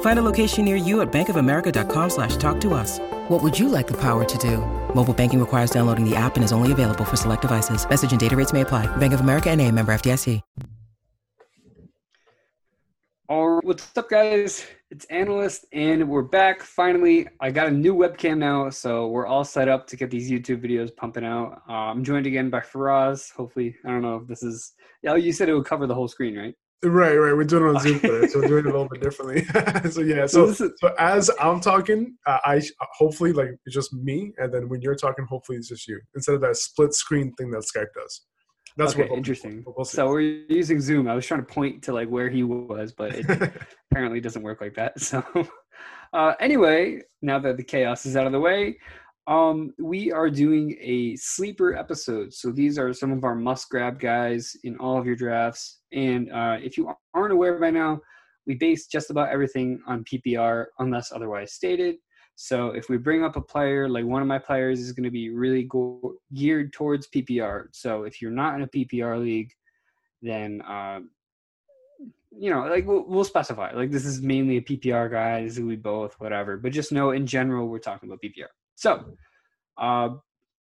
Find a location near you at bankofamerica.com slash talk to us. What would you like the power to do? Mobile banking requires downloading the app and is only available for select devices. Message and data rates may apply. Bank of America and a member FDIC. All right, what's up, guys? It's Analyst, and we're back. Finally, I got a new webcam now, so we're all set up to get these YouTube videos pumping out. Uh, I'm joined again by Faraz. Hopefully, I don't know if this is. Yeah, you said it would cover the whole screen, right? Right, right. We're doing it on Zoom today, so we're doing it a little bit differently. so yeah, so so, so as I'm talking, uh, I hopefully like it's just me, and then when you're talking, hopefully it's just you instead of that split screen thing that Skype does. That's okay, what interesting. We'll so we're using Zoom. I was trying to point to like where he was, but it apparently doesn't work like that. So uh, anyway, now that the chaos is out of the way, um, we are doing a sleeper episode. So these are some of our must grab guys in all of your drafts. And uh, if you aren't aware by now, we base just about everything on PPR unless otherwise stated. So if we bring up a player, like one of my players is going to be really go- geared towards PPR. So if you're not in a PPR league, then uh, you know, like we'll, we'll, specify. Like this is mainly a PPR guy. This is we both, whatever. But just know, in general, we're talking about PPR. So, uh,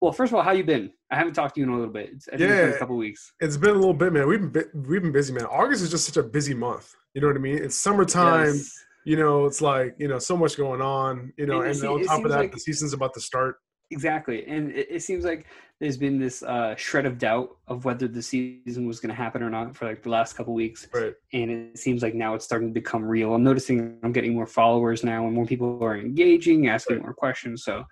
well, first of all, how you been? I haven't talked to you in a little bit. It's, yeah, it's a couple weeks. It's been a little bit, man. We've been we've been busy, man. August is just such a busy month. You know what I mean? It's summertime. Yes you know, it's like, you know, so much going on, you know, and, and on top of that, like, the season's about to start. Exactly. And it, it seems like there's been this uh, shred of doubt of whether the season was going to happen or not for like the last couple weeks. Right. And it seems like now it's starting to become real. I'm noticing I'm getting more followers now and more people are engaging, asking right. more questions. So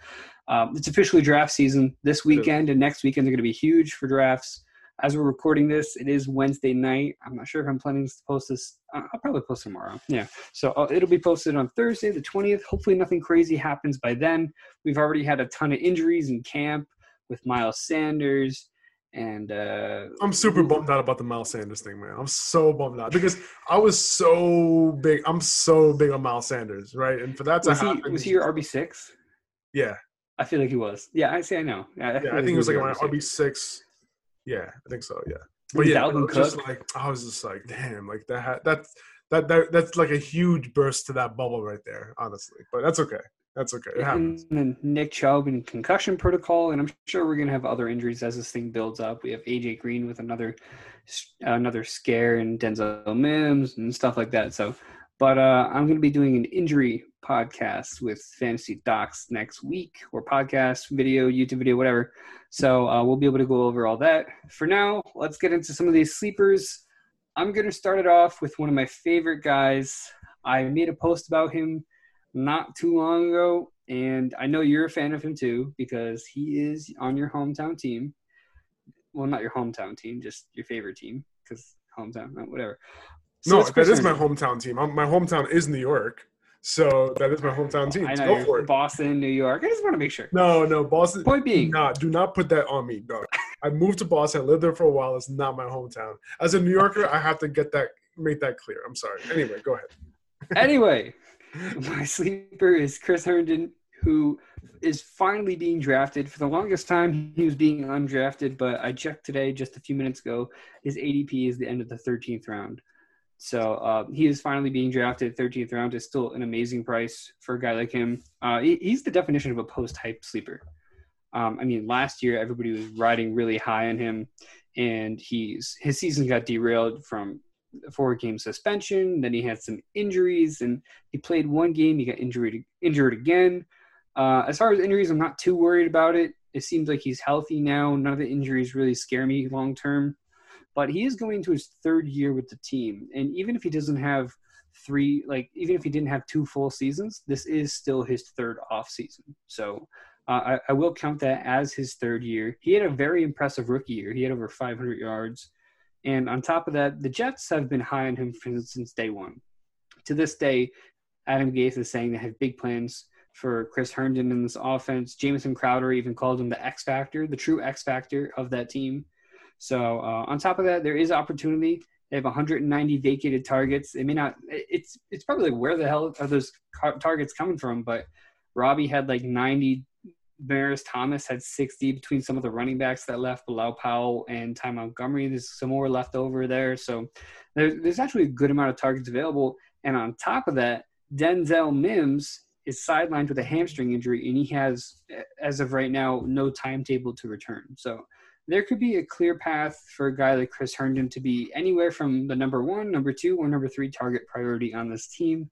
um, it's officially draft season this weekend and next weekend. They're going to be huge for drafts as we're recording this, it is Wednesday night. I'm not sure if I'm planning to post this. Uh, I'll probably post tomorrow. Yeah. So uh, it'll be posted on Thursday, the 20th. Hopefully, nothing crazy happens by then. We've already had a ton of injuries in camp with Miles Sanders. And uh, I'm super bummed out about the Miles Sanders thing, man. I'm so bummed out because I was so big. I'm so big on Miles Sanders, right? And for that to was happen, he, was he your RB six? Yeah, I feel like he was. Yeah, I say I know. I, yeah, I think he was, was like my RB six yeah, I think so. Yeah, but yeah, Dalvin just like I was just like, damn, like that. That's that, that that's like a huge burst to that bubble right there, honestly. But that's okay. That's okay. It happens. And then Nick Chubb in concussion protocol, and I'm sure we're gonna have other injuries as this thing builds up. We have AJ Green with another another scare and Denzel Mims and stuff like that. So, but uh, I'm gonna be doing an injury podcast with Fantasy Docs next week, or podcast, video, YouTube video, whatever. So uh, we'll be able to go over all that. For now, let's get into some of these sleepers. I'm going to start it off with one of my favorite guys. I made a post about him not too long ago, and I know you're a fan of him too because he is on your hometown team. Well, not your hometown team, just your favorite team because hometown, whatever. So no, that is my hometown team. my hometown is New York. So that is my hometown team. I know Go for it. Boston, New York. I just want to make sure. No, no, Boston. Point being, nah, do not put that on me, dog. I moved to Boston. I lived there for a while. It's not my hometown. As a New Yorker, I have to get that, make that clear. I'm sorry. Anyway, go ahead. anyway, my sleeper is Chris Herndon, who is finally being drafted. For the longest time, he was being undrafted, but I checked today, just a few minutes ago, his ADP is the end of the 13th round. So uh, he is finally being drafted 13th round. Is still an amazing price for a guy like him. Uh, he, he's the definition of a post-hype sleeper. Um, I mean, last year everybody was riding really high on him, and he's his season got derailed from four-game suspension. Then he had some injuries, and he played one game. He got injured injured again. Uh, as far as injuries, I'm not too worried about it. It seems like he's healthy now. None of the injuries really scare me long term. But he is going into his third year with the team. And even if he doesn't have three, like, even if he didn't have two full seasons, this is still his third off season. So uh, I, I will count that as his third year. He had a very impressive rookie year. He had over 500 yards. And on top of that, the Jets have been high on him since day one. To this day, Adam Gase is saying they have big plans for Chris Herndon in this offense. Jamison Crowder even called him the X factor, the true X factor of that team. So uh, on top of that, there is opportunity. They have 190 vacated targets. They may not. It's it's probably like where the hell are those targets coming from? But Robbie had like 90. Maris Thomas had 60 between some of the running backs that left, Bilal Powell and Ty Montgomery. There's some more left over there. So there's, there's actually a good amount of targets available. And on top of that, Denzel Mims is sidelined with a hamstring injury, and he has, as of right now, no timetable to return. So there could be a clear path for a guy like Chris Herndon to be anywhere from the number one, number two, or number three target priority on this team.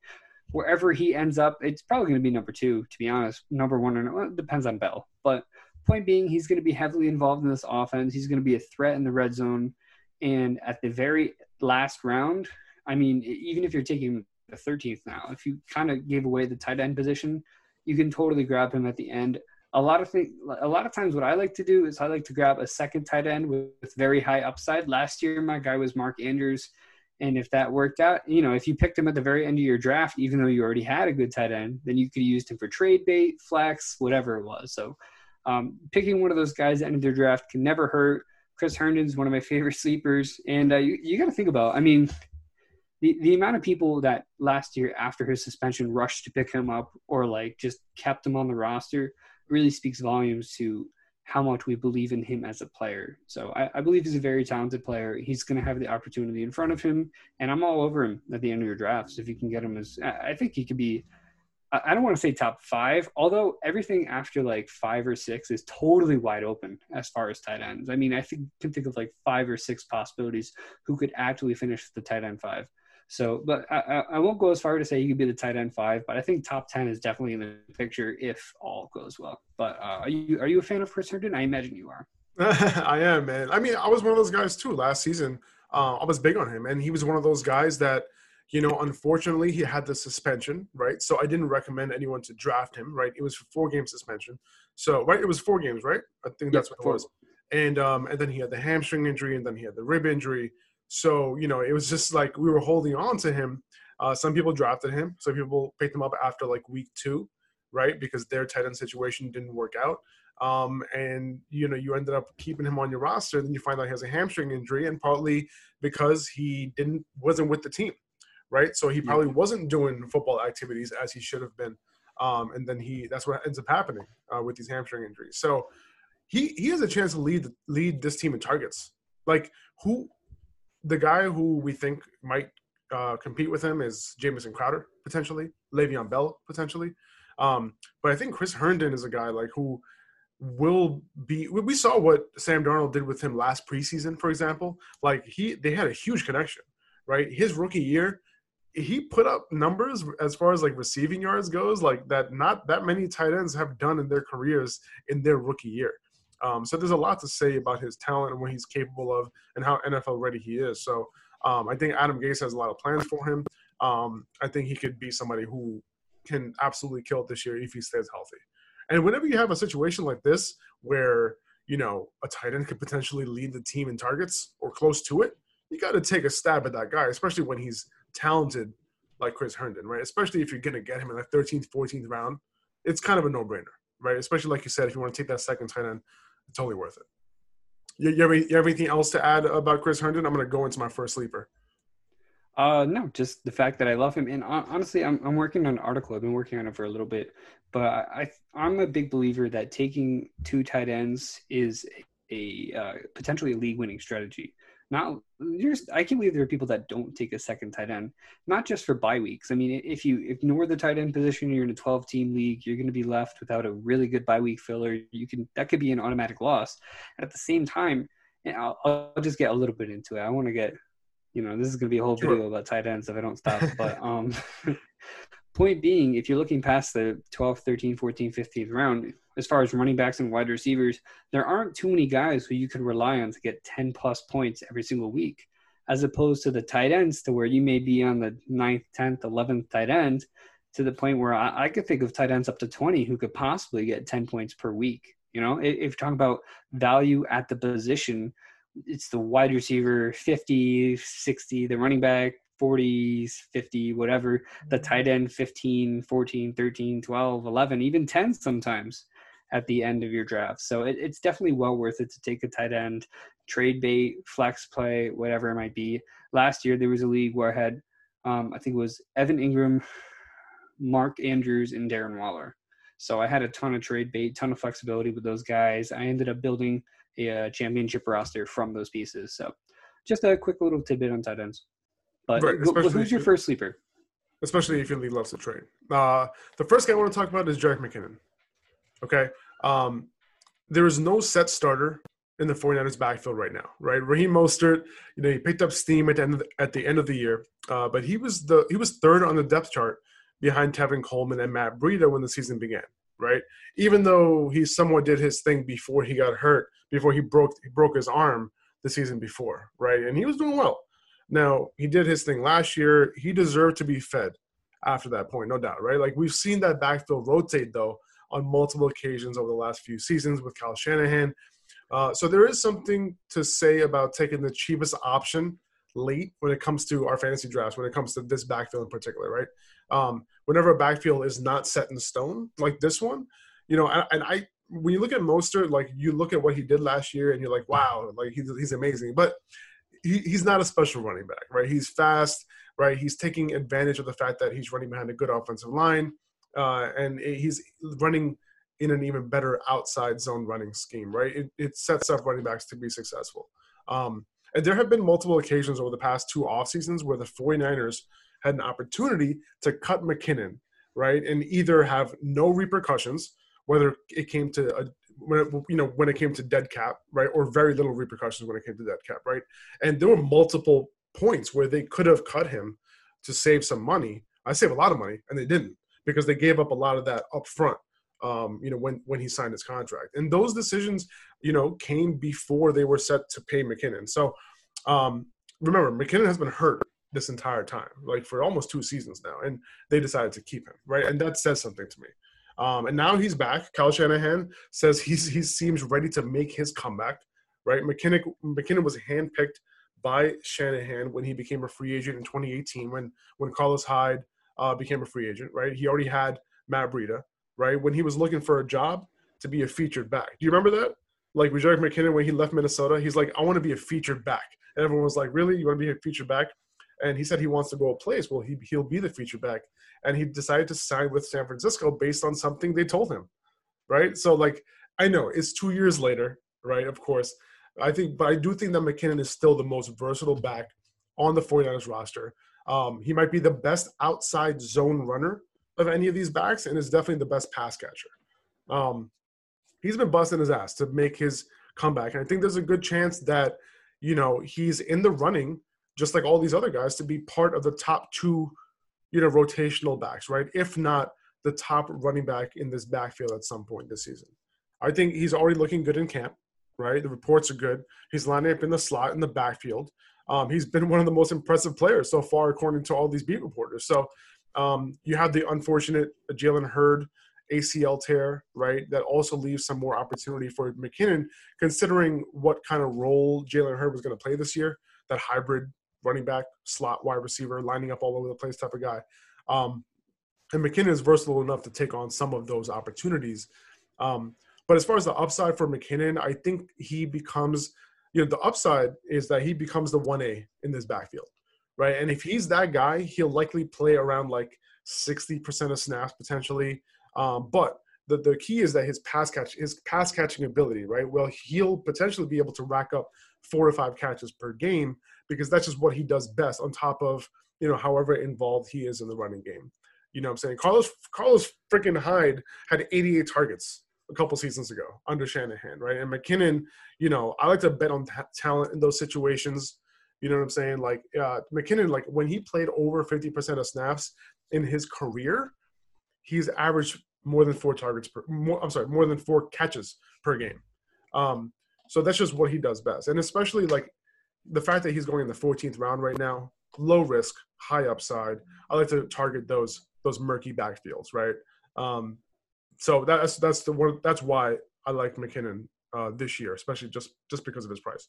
Wherever he ends up, it's probably going to be number two, to be honest. Number one, or it depends on Bell. But point being, he's going to be heavily involved in this offense. He's going to be a threat in the red zone. And at the very last round, I mean, even if you're taking the 13th now. If you kind of gave away the tight end position, you can totally grab him at the end. A lot of things, a lot of times, what I like to do is I like to grab a second tight end with, with very high upside. Last year, my guy was Mark Andrews, and if that worked out, you know, if you picked him at the very end of your draft, even though you already had a good tight end, then you could have used him for trade bait, flex, whatever it was. So, um, picking one of those guys at the end of their draft can never hurt. Chris Herndon's one of my favorite sleepers, and uh, you, you got to think about. I mean, the, the amount of people that last year after his suspension rushed to pick him up or like just kept him on the roster really speaks volumes to how much we believe in him as a player. So I, I believe he's a very talented player. He's going to have the opportunity in front of him, and I'm all over him at the end of your drafts if you can get him as. I think he could be. I don't want to say top five, although everything after like five or six is totally wide open as far as tight ends. I mean, I think can think of like five or six possibilities who could actually finish the tight end five. So, but I, I won't go as far to say he could be the tight end five, but I think top ten is definitely in the picture if all goes well. But uh, are you are you a fan of Chris Herndon? I imagine you are. I am, man. I mean, I was one of those guys too last season. Uh, I was big on him, and he was one of those guys that, you know, unfortunately he had the suspension, right? So I didn't recommend anyone to draft him, right? It was for four game suspension. So right, it was four games, right? I think that's what it was. And um, and then he had the hamstring injury, and then he had the rib injury. So, you know, it was just like we were holding on to him. Uh, some people drafted him. Some people picked him up after like week two, right? Because their tight end situation didn't work out. Um, and, you know, you ended up keeping him on your roster. Then you find out he has a hamstring injury, and partly because he didn't wasn't with the team, right? So he probably wasn't doing football activities as he should have been. Um, and then he that's what ends up happening uh, with these hamstring injuries. So he he has a chance to lead lead this team in targets. Like who the guy who we think might uh, compete with him is Jamison Crowder potentially, Le'Veon Bell potentially. Um, but I think Chris Herndon is a guy like who will be. We saw what Sam Darnold did with him last preseason, for example. Like he, they had a huge connection, right? His rookie year, he put up numbers as far as like receiving yards goes, like that. Not that many tight ends have done in their careers in their rookie year. Um, so there's a lot to say about his talent and what he's capable of and how NFL ready he is. So um, I think Adam Gase has a lot of plans for him. Um, I think he could be somebody who can absolutely kill it this year if he stays healthy. And whenever you have a situation like this where you know a tight end could potentially lead the team in targets or close to it, you got to take a stab at that guy, especially when he's talented like Chris Herndon, right? Especially if you're going to get him in the 13th, 14th round, it's kind of a no-brainer, right? Especially like you said, if you want to take that second tight end, totally worth it. You, you, have, you have anything else to add about Chris Herndon? I'm going to go into my first sleeper. Uh, no, just the fact that I love him. And honestly, I'm, I'm working on an article. I've been working on it for a little bit, but I, I'm a big believer that taking two tight ends is a, uh, potentially league winning strategy. Not just I can't believe there are people that don't take a second tight end, not just for bye weeks. I mean, if you ignore the tight end position, you're in a 12 team league, you're going to be left without a really good bye week filler. You can that could be an automatic loss. At the same time, I'll, I'll just get a little bit into it. I want to get, you know, this is going to be a whole video about tight ends if I don't stop. but um, point being, if you're looking past the 12, 13, 14, 15th round, as far as running backs and wide receivers, there aren't too many guys who you can rely on to get 10 plus points every single week, as opposed to the tight ends, to where you may be on the 9th, 10th, 11th tight end, to the point where I, I could think of tight ends up to 20 who could possibly get 10 points per week. You know, if, if you're talking about value at the position, it's the wide receiver 50, 60, the running back 40s, 50, whatever, the mm-hmm. tight end 15, 14, 13, 12, 11, even 10 sometimes at the end of your draft. So it, it's definitely well worth it to take a tight end, trade bait, flex play, whatever it might be. Last year, there was a league where I had, um, I think it was Evan Engram Mark Andrews, and Darren Waller. So I had a ton of trade bait, ton of flexibility with those guys. I ended up building a, uh, championship roster from those pieces. So just a quick little tidbit on tight ends. But right, who's your first sleeper? Especially if your league loves to trade. Uh, the first guy I want to talk about is Jerick McKinnon. Okay. Um, there is no set starter in the 49ers backfield right now, right? Raheem Mostert, you know, he picked up steam at the end of the, at the, end of the year, uh, but he was the he was third on the depth chart behind Tevin Coleman and Matt Breida when the season began, right? Even though he somewhat did his thing before he got hurt, before he broke he broke his arm the season before, right? And he was doing well. Now, he did his thing last year. He deserved to be fed after that point, no doubt, right? Like we've seen that backfield rotate though on multiple occasions over the last few seasons with Kyle Shanahan. Uh, so there is something to say about taking the cheapest option late when it comes to our fantasy drafts, when it comes to this backfield in particular, right? Um, whenever a backfield is not set in stone like this one, you know, and, and I, when you look at Mostert, like you look at what he did last year and you're like, wow, like he's, he's amazing. But he, he's not a special running back, right? He's fast, right? He's taking advantage of the fact that he's running behind a good offensive line, uh, and he's running in an even better outside zone running scheme, right? It, it sets up running backs to be successful. Um, and there have been multiple occasions over the past two off seasons where the 49ers had an opportunity to cut McKinnon, right? And either have no repercussions, whether it came to a, when it, you know when it came to dead cap, right, or very little repercussions when it came to dead cap, right? And there were multiple points where they could have cut him to save some money. I save a lot of money, and they didn't because they gave up a lot of that up front. Um, you know, when when he signed his contract, and those decisions, you know, came before they were set to pay McKinnon. So um, remember, McKinnon has been hurt this entire time, like for almost two seasons now, and they decided to keep him, right? And that says something to me. Um, and now he's back. Kyle Shanahan says he's he seems ready to make his comeback. Right, McKinnon McKinnon was handpicked by Shanahan when he became a free agent in 2018. When when Carlos Hyde uh, became a free agent, right? He already had Matt Breida, right? When he was looking for a job to be a featured back. Do you remember that? Like with Jerick McKinnon when he left Minnesota, he's like, I want to be a featured back. And everyone was like, Really? You want to be a featured back? And he said he wants to go a place. Well, he he'll be the feature back and he decided to sign with San Francisco based on something they told him, right? So like I know it's two years later, right? Of course, I think, but I do think that McKinnon is still the most versatile back on the 49ers roster. Um, he might be the best outside zone runner of any of these backs, and is definitely the best pass catcher. Um, he's been busting his ass to make his comeback, and I think there's a good chance that you know he's in the running, just like all these other guys, to be part of the top two you know, rotational backs, right? If not the top running back in this backfield at some point this season. I think he's already looking good in camp, right? The reports are good. He's lining up in the slot in the backfield. Um, he's been one of the most impressive players so far, according to all these beat reporters. So um, you have the unfortunate Jalen Hurd ACL tear, right? That also leaves some more opportunity for McKinnon, considering what kind of role Jalen Hurd was going to play this year. That hybrid running back, slot, wide receiver, lining up all over the place type of guy. Um, and McKinnon is versatile enough to take on some of those opportunities. Um, but as far as the upside for McKinnon, I think he becomes, you know, the upside is that he becomes the 1A in this backfield, right? And if he's that guy, he'll likely play around like 60% of snaps potentially. Um, but the, the key is that his pass catch, his pass catching ability, right? Well, he'll potentially be able to rack up four to five catches per game because that's just what he does best on top of you know however involved he is in the running game. You know what i'm saying? Carlos carlos freaking hyde had 88 targets a couple seasons ago under shanahan right? And mckinnon you know i like to bet on t- talent in those situations. You know what i'm saying? Like uh, mckinnon like when he played over 50% of snaps in his career, he's averaged more than four targets per. More, I'm sorry, more than four catches per game. Um, so that's just what he does best, and especially like the fact that he's going in the 14th round right now, low risk, high upside. I like to target those those murky backfields, right? Um, so that's that's the one. That's why I like McKinnon uh, this year, especially just just because of his price.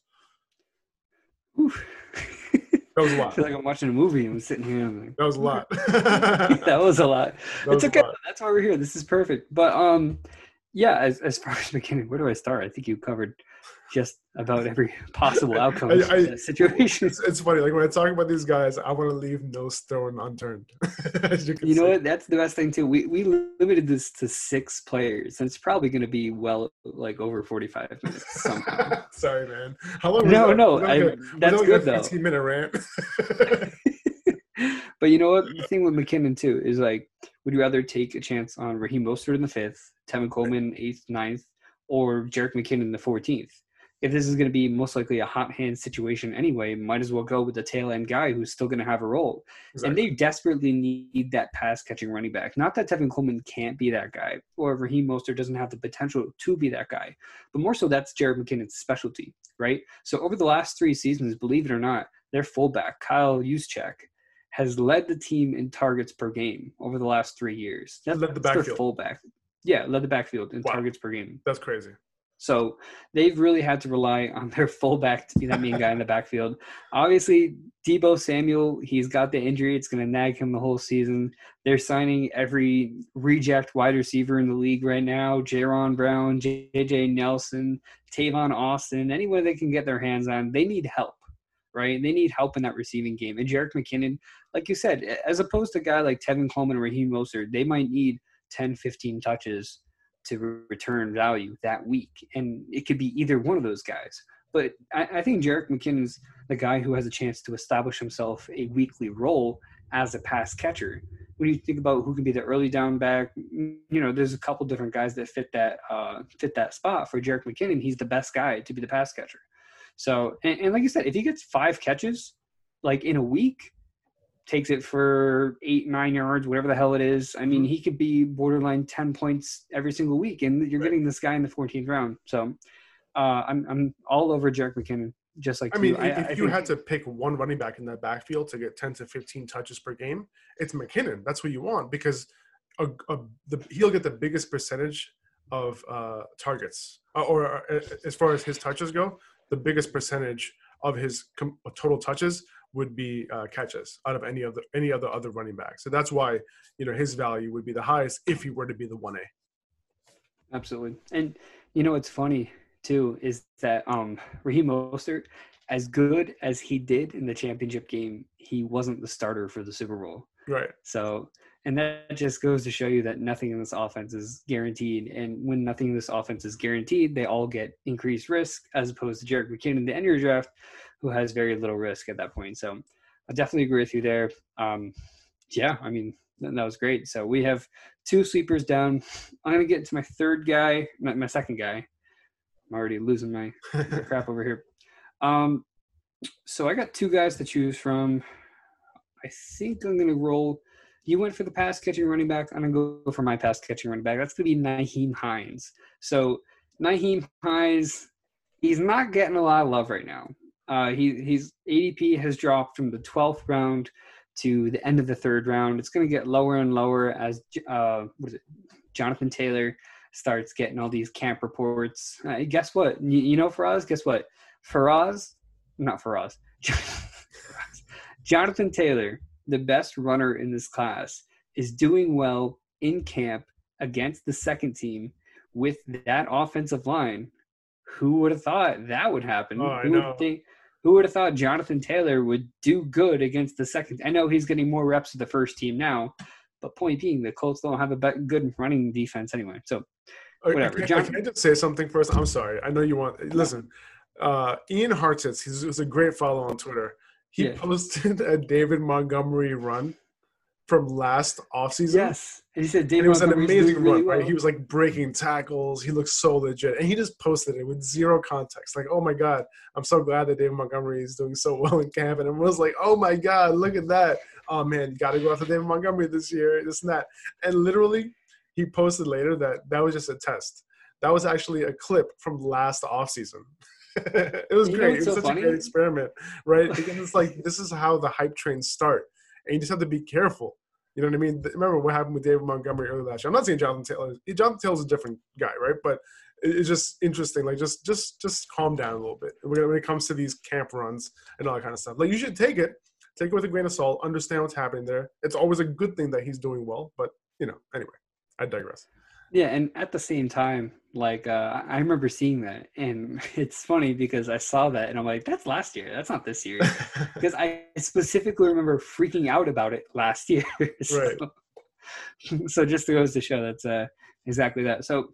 That was a lot. I feel like I'm watching a movie and I'm sitting here. I'm like, that was a lot. that was a lot. That it's okay. Lot. That's why we're here. This is perfect. But um, yeah. As as far as McKinnon, where do I start? I think you covered just about every possible outcome I, I, situation. It's, it's, funny, like when I talk about these guys, I want to leave no stone unturned. you, you know what? That's the best thing too. We we limited this to six players, and it's probably going to be well like over forty five minutes somehow. Sorry, man. How long? No, that? no, I, that's good though. Fifteen minute rant. but you know what? The thing with McKinnon too is like, would you rather take a chance on Raheem Mostert in the fifth, Tevin Coleman eighth, ninth, or Jerick McKinnon in the fourteenth? If this is going to be most likely a hot hand situation anyway, might as well go with the tail end guy who's still going to have a role. Exactly. And they desperately need that pass catching running back. Not that Tevin Coleman can't be that guy or Raheem Mostert doesn't have the potential to be that guy, but more so that's Jerick McKinnon's specialty, right? So over the last three seasons, believe it or not, their fullback, Kyle Juszczyk, has led the team in targets per game over the last three years. That's, led the backfield. fullback. Yeah, led the backfield in wow. targets per game. That's crazy. So they've really had to rely on their fullback to be that main guy in the backfield. Obviously, Deebo Samuel, he's got the injury. It's going to nag him the whole season. They're signing every reject wide receiver in the league right now Jaron Brown, JJ Nelson, Tavon Austin, anyone they can get their hands on. They need help, right? They need help in that receiving game. And Jerick McKinnon, like you said, as opposed to a guy like Tevin Coleman or Raheem Mostert, they might need 10, 15 touches to return value that week. And it could be either one of those guys. But I, I think Jerick McKinnon's the guy who has a chance to establish himself a weekly role as a pass catcher. When you think about who can be the early down back, you know, there's a couple different guys that fit that uh, fit that spot. For Jerick McKinnon, he's the best guy to be the pass catcher. So, and, and like I said, if he gets five catches, like in a week, takes it for eight, nine yards, whatever the hell it is. I mean, mm-hmm. he could be borderline 10 points every single week, and you're right. getting this guy in the 14th round. So uh, I'm, I'm all over Jerick McKinnon, just like I mean, I, if I, you had to pick one running back in that backfield to get 10 to 15 touches per game, it's McKinnon. That's what you want because a, a, the, he'll get the biggest percentage of uh, targets, uh, or uh, as far as his touches go, the biggest percentage of his com- total touches would be uh, catches out of any other any other other running back. So that's why you know his value would be the highest if he were to be the one A. Absolutely, and you know what's funny too is that um Raheem Mostert, as good as he did in the championship game, he wasn't the starter for the Super Bowl. Right. So and that just goes to show you that nothing in this offense is guaranteed. And when nothing in this offense is guaranteed, they all get increased risk as opposed to Jerick McKinnon, in the end of your draft, who has very little risk at that point. So I definitely agree with you there. Um, yeah, I mean, that was great. So we have two sleepers down. I'm going to get to my third guy, my, my second guy. I'm already losing my crap over here. Um, so I got two guys to choose from. I think I'm going to roll – you went for the pass catching running back. I'm gonna go for my pass catching running back. That's gonna be Nyheim Hines. So Nyheim Hines, he's not getting a lot of love right now. Uh, he he's ADP has dropped from the 12th round to the end of the third round. It's going to get lower and lower as uh, what is it? Jonathan Taylor starts getting all these camp reports. Uh, guess what? You, you know, Faraz, guess what? Faraz, not Faraz. Jonathan Taylor the best runner in this class is doing well in camp against the second team with that offensive line. Who would have thought that would happen? Oh, who would think who would have thought Jonathan Taylor would do good against the second? I know he's getting more reps with the first team now, but point being, the Colts don't have a good running defense anyway. So, whatever. Can, John- can I just say something first? I'm sorry. I know you want. Listen, uh, Ian Hartitz, he's, a great follow on Twitter. He yeah. posted a David Montgomery run from last offseason. Yes. And he said David and it was an amazing run, really right? Well. He was like breaking tackles. He looked so legit. And he just posted it with zero context. Like, oh my God, I'm so glad that David Montgomery is doing so well in camp. And I was like, oh my God, look at that. oh man, got to go after David Montgomery this year, this and that. And literally, he posted later that that was just a test. That was actually a clip from last offseason. it was you great. It was so such funny? a great experiment, right? because it's like this is how the hype trains start, and you just have to be careful. You know what I mean? Remember what happened with David Montgomery earlier last year. I'm not saying Jonathan Taylor. Jonathan Taylor's a different guy, right? But it's just interesting. Like just just just calm down a little bit when it comes to these camp runs and all that kind of stuff. Like you should take it, take it with a grain of salt. Understand what's happening there. It's always a good thing that he's doing well. But you know, anyway, I digress. Yeah, and at the same time, like uh, I remember seeing that, and it's funny because I saw that, and I'm like, "That's last year. That's not this year." because I specifically remember freaking out about it last year. so, right. so just goes to show that's uh, exactly that. So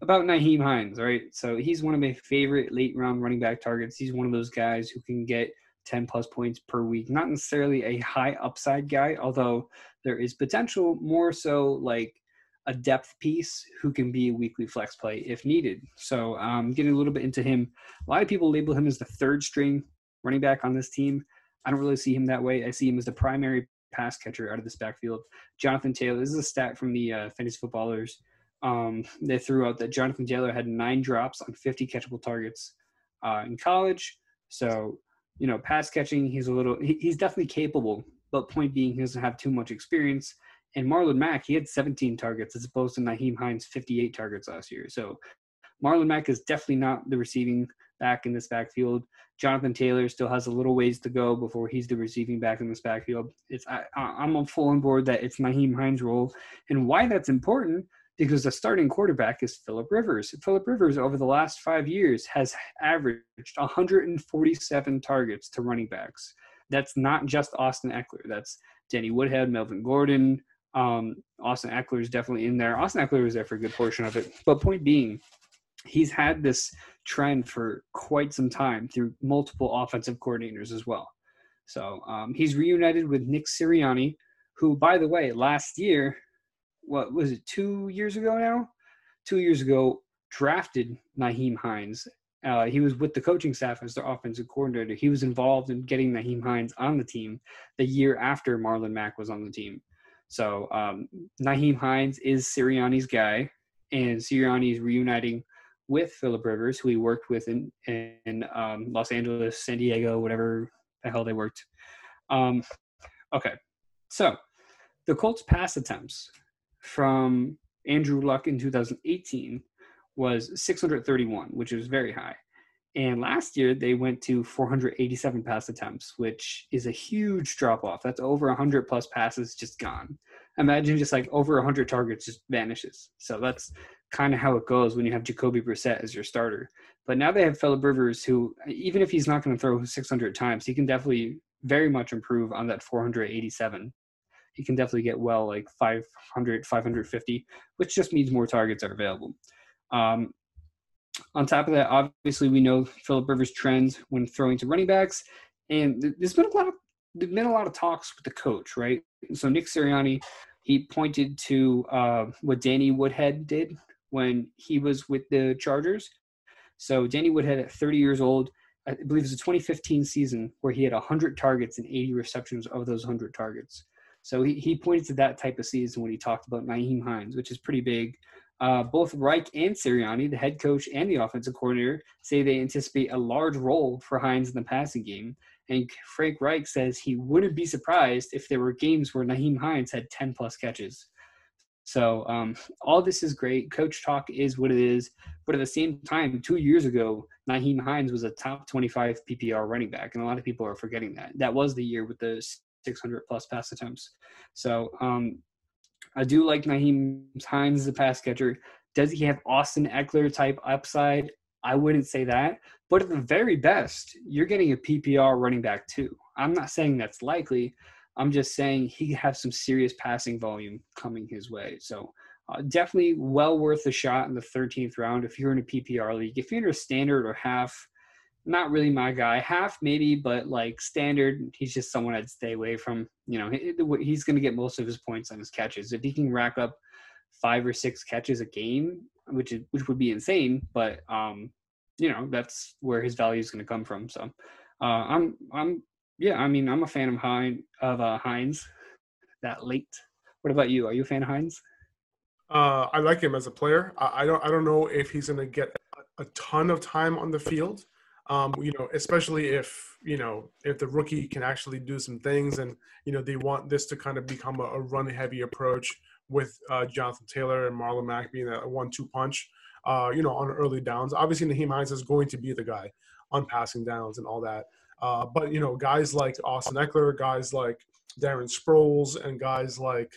about Nyheim Hines, right? So he's one of my favorite late round running back targets. He's one of those guys who can get 10 plus points per week. Not necessarily a high upside guy, although there is potential more so like a depth piece who can be a weekly flex play if needed. So um, getting a little bit into him. A lot of people label him as the third string running back on this team. I don't really see him that way. I see him as the primary pass catcher out of this backfield. Jonathan Taylor, this is a stat from the uh, Fantasy Footballers um, they threw out that Jonathan Taylor had nine drops on 50 catchable targets uh, in college. So, you know, pass catching, he's a little, he, he's definitely capable. But point being, he doesn't have too much experience. And Marlon Mack, he had 17 targets as opposed to Nyheim Hines' 58 targets last year. So Marlon Mack is definitely not the receiving back in this backfield. Jonathan Taylor still has a little ways to go before he's the receiving back in this backfield. It's I, I'm on full on board that it's Nyheim Hines' role, and why that's important because the starting quarterback is Philip Rivers. Philip Rivers over the last five years has averaged 147 targets to running backs. That's not just Austin Ekeler. That's Danny Woodhead, Melvin Gordon. Um, Austin Ekeler is definitely in there. Austin Ekeler was there for a good portion of it. But point being, he's had this trend for quite some time through multiple offensive coordinators as well. So um, he's reunited with Nick Sirianni, who, by the way, last year what was it two years ago now? Two years ago, drafted Nyheim Hines. Uh, he was with the coaching staff as their offensive coordinator. He was involved in getting Nyheim Hines on the team the year after Marlon Mack was on the team. So um, Nyheim Hines is Sirianni's guy, and Sirianni is reuniting with Philip Rivers, who he worked with in, in um, Los Angeles, San Diego, whatever the hell they worked. Um, okay, so the Colts pass attempts from Andrew Luck in 2018 was 631, which is very high. And last year they went to 487 pass attempts, which is a huge drop off. That's over 100 plus passes just gone. Imagine just like over 100 targets just vanishes. So that's kind of how it goes when you have Jacoby Brissett as your starter. But now they have Philip Rivers, who even if he's not going to throw 600 times, he can definitely very much improve on that 487 he can definitely get well like 500, 550, which just means more targets are available. Um, on top of that, obviously we know Philip Rivers' trends when throwing to running backs, and there's been a lot of there's been a lot of talks with the coach, right? So Nick Sirianni, he pointed to uh, what Danny Woodhead did when he was with the Chargers. So Danny Woodhead, at 30 years old, I believe it was a 2015 season where he had 100 targets and 80 receptions of those 100 targets. So he, he pointed to that type of season when he talked about Nyheim Hines, which is pretty big. Uh, both Reich and Sirianni, the head coach and the offensive coordinator, say they anticipate a large role for Hines in the passing game. And Frank Reich says he wouldn't be surprised if there were games where Nyheim Hines had 10 plus catches. So um, all this is great. Coach talk is what it is. But at the same time, two years ago, Nyheim Hines was a top 25 PPR running back. And a lot of people are forgetting that. That was the year with the 600 plus pass attempts. So um, I do like Nyheim Hines as a pass catcher. Does he have Austin Ekeler type upside? I wouldn't say that. But at the very best, you're getting a PPR running back too. I'm not saying that's likely. I'm just saying he have some serious passing volume coming his way. So uh, definitely well worth a shot in the 13th round if you're in a PPR league. If you're in a standard or half, not really my guy. Half maybe, but like standard, he's just someone I'd stay away from. You know, he's going to get most of his points on his catches. If he can rack up five or six catches a game, which is, which would be insane, but um, you know that's where his value is going to come from. So uh, I'm I'm yeah, I mean, I'm a fan of Hines, of uh, Hines that late. What about you? Are you a fan of Hines? Uh, I like him as a player. I, I don't. I don't know if he's going to get a, ton of time on the field. Um, you know, especially if you know if the rookie can actually do some things, and you know they want this to kind of become a, a run-heavy approach with uh, Jonathan Taylor and Marlon Mack being a one-two punch. Uh, you know, on early downs. Obviously, Nyheim Hines is going to be the guy on passing downs and all that. Uh, but you know, guys like Austin Ekeler, guys like Darren Sproles, and guys like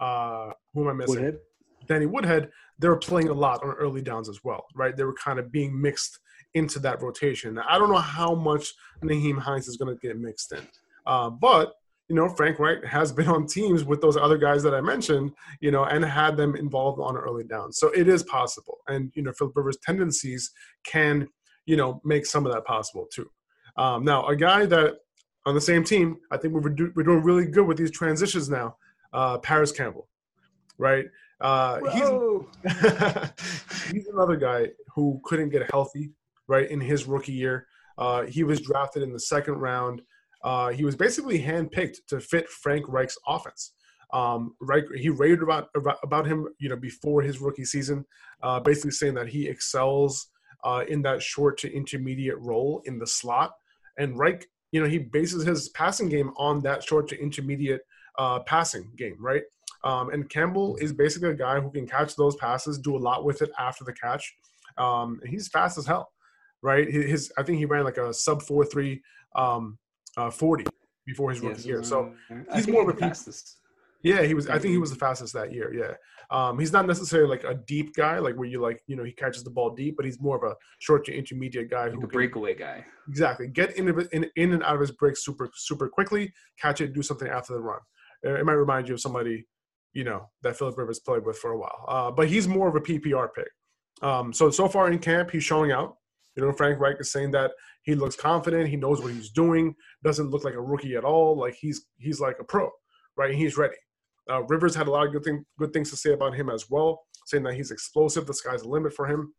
uh, who am I missing? Woodhead. Danny Woodhead. They were playing a lot on early downs as well, right? They were kind of being mixed into that rotation. I don't know how much Nyheim Hines is going to get mixed in, uh, but you know, Frank Reich has been on teams with those other guys that I mentioned, you know, and had them involved on early downs. So it is possible, and you know, Philip Rivers' tendencies can, you know, make some of that possible too. Um, now, a guy that on the same team, I think we're, do, we're doing really good with these transitions now. Uh, Parris Campbell, right? Uh, he's, he's another guy who couldn't get healthy, right, in his rookie year. Uh, he was drafted in the second round. Uh, he was basically handpicked to fit Frank Reich's offense. Um, Reich, he raved about, about him, you know, before his rookie season, uh, basically saying that he excels uh, in that short to intermediate role in the slot. And Reich, you know, he bases his passing game on that short to intermediate uh, passing game, right? Um, and Campbell is basically a guy who can catch those passes, do a lot with it after the catch. Um, and he's fast as hell, right? His, I think he ran like a sub four three um, uh, forty before his rookie year. So he's more of a fastest. Yeah, he was. I think he was the fastest that year. Yeah, um, he's not necessarily like a deep guy, like where you like you know he catches the ball deep, but he's more of a short to intermediate guy, like who a breakaway guy. Exactly, get in, in in and out of his breaks super super quickly, catch it, do something after the run. It might remind you of somebody, you know, that Philip Rivers played with for a while. Uh, but he's more of a PPR pick. Um, so so far in camp, he's showing out. You know, Frank Reich is saying that he looks confident, he knows what he's doing, doesn't look like a rookie at all. Like he's he's like a pro, right? He's ready. Uh, Rivers had a lot of good thing, good things to say about him as well, saying that he's explosive. The sky's the limit for him.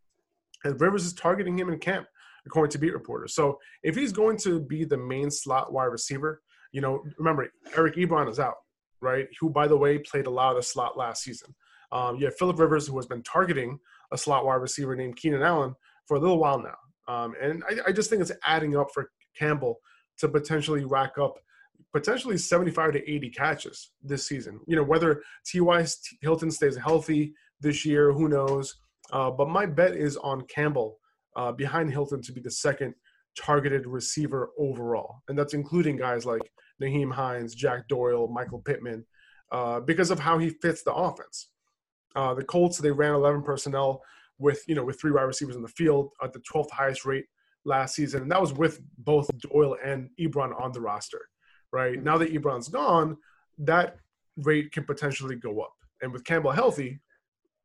And Rivers is targeting him in camp, according to beat reporters. So if he's going to be the main slot wide receiver, you know, remember Eric Ebron is out, right? Who, by the way, played a lot of the slot last season. Um, you have Philip Rivers, who has been targeting a slot wide receiver named Keenan Allen for a little while now. Um, and I, I just think it's adding up for Campbell to potentially rack up potentially 75 to 80 catches this season. You know, whether T.Y. Hilton stays healthy this year, who knows? Uh, but my bet is on Campbell uh, behind Hilton to be the second targeted receiver overall. And that's including guys like Nyheim Hines, Jack Doyle, Michael Pittman, uh, because of how he fits the offense. Uh, the Colts, they ran 11 personnel with, you know, with three wide receivers in the field at the 12th highest rate last season. And that was with both Doyle and Ebron on the roster right? Now that Ebron's gone, that rate can potentially go up. And with Campbell healthy,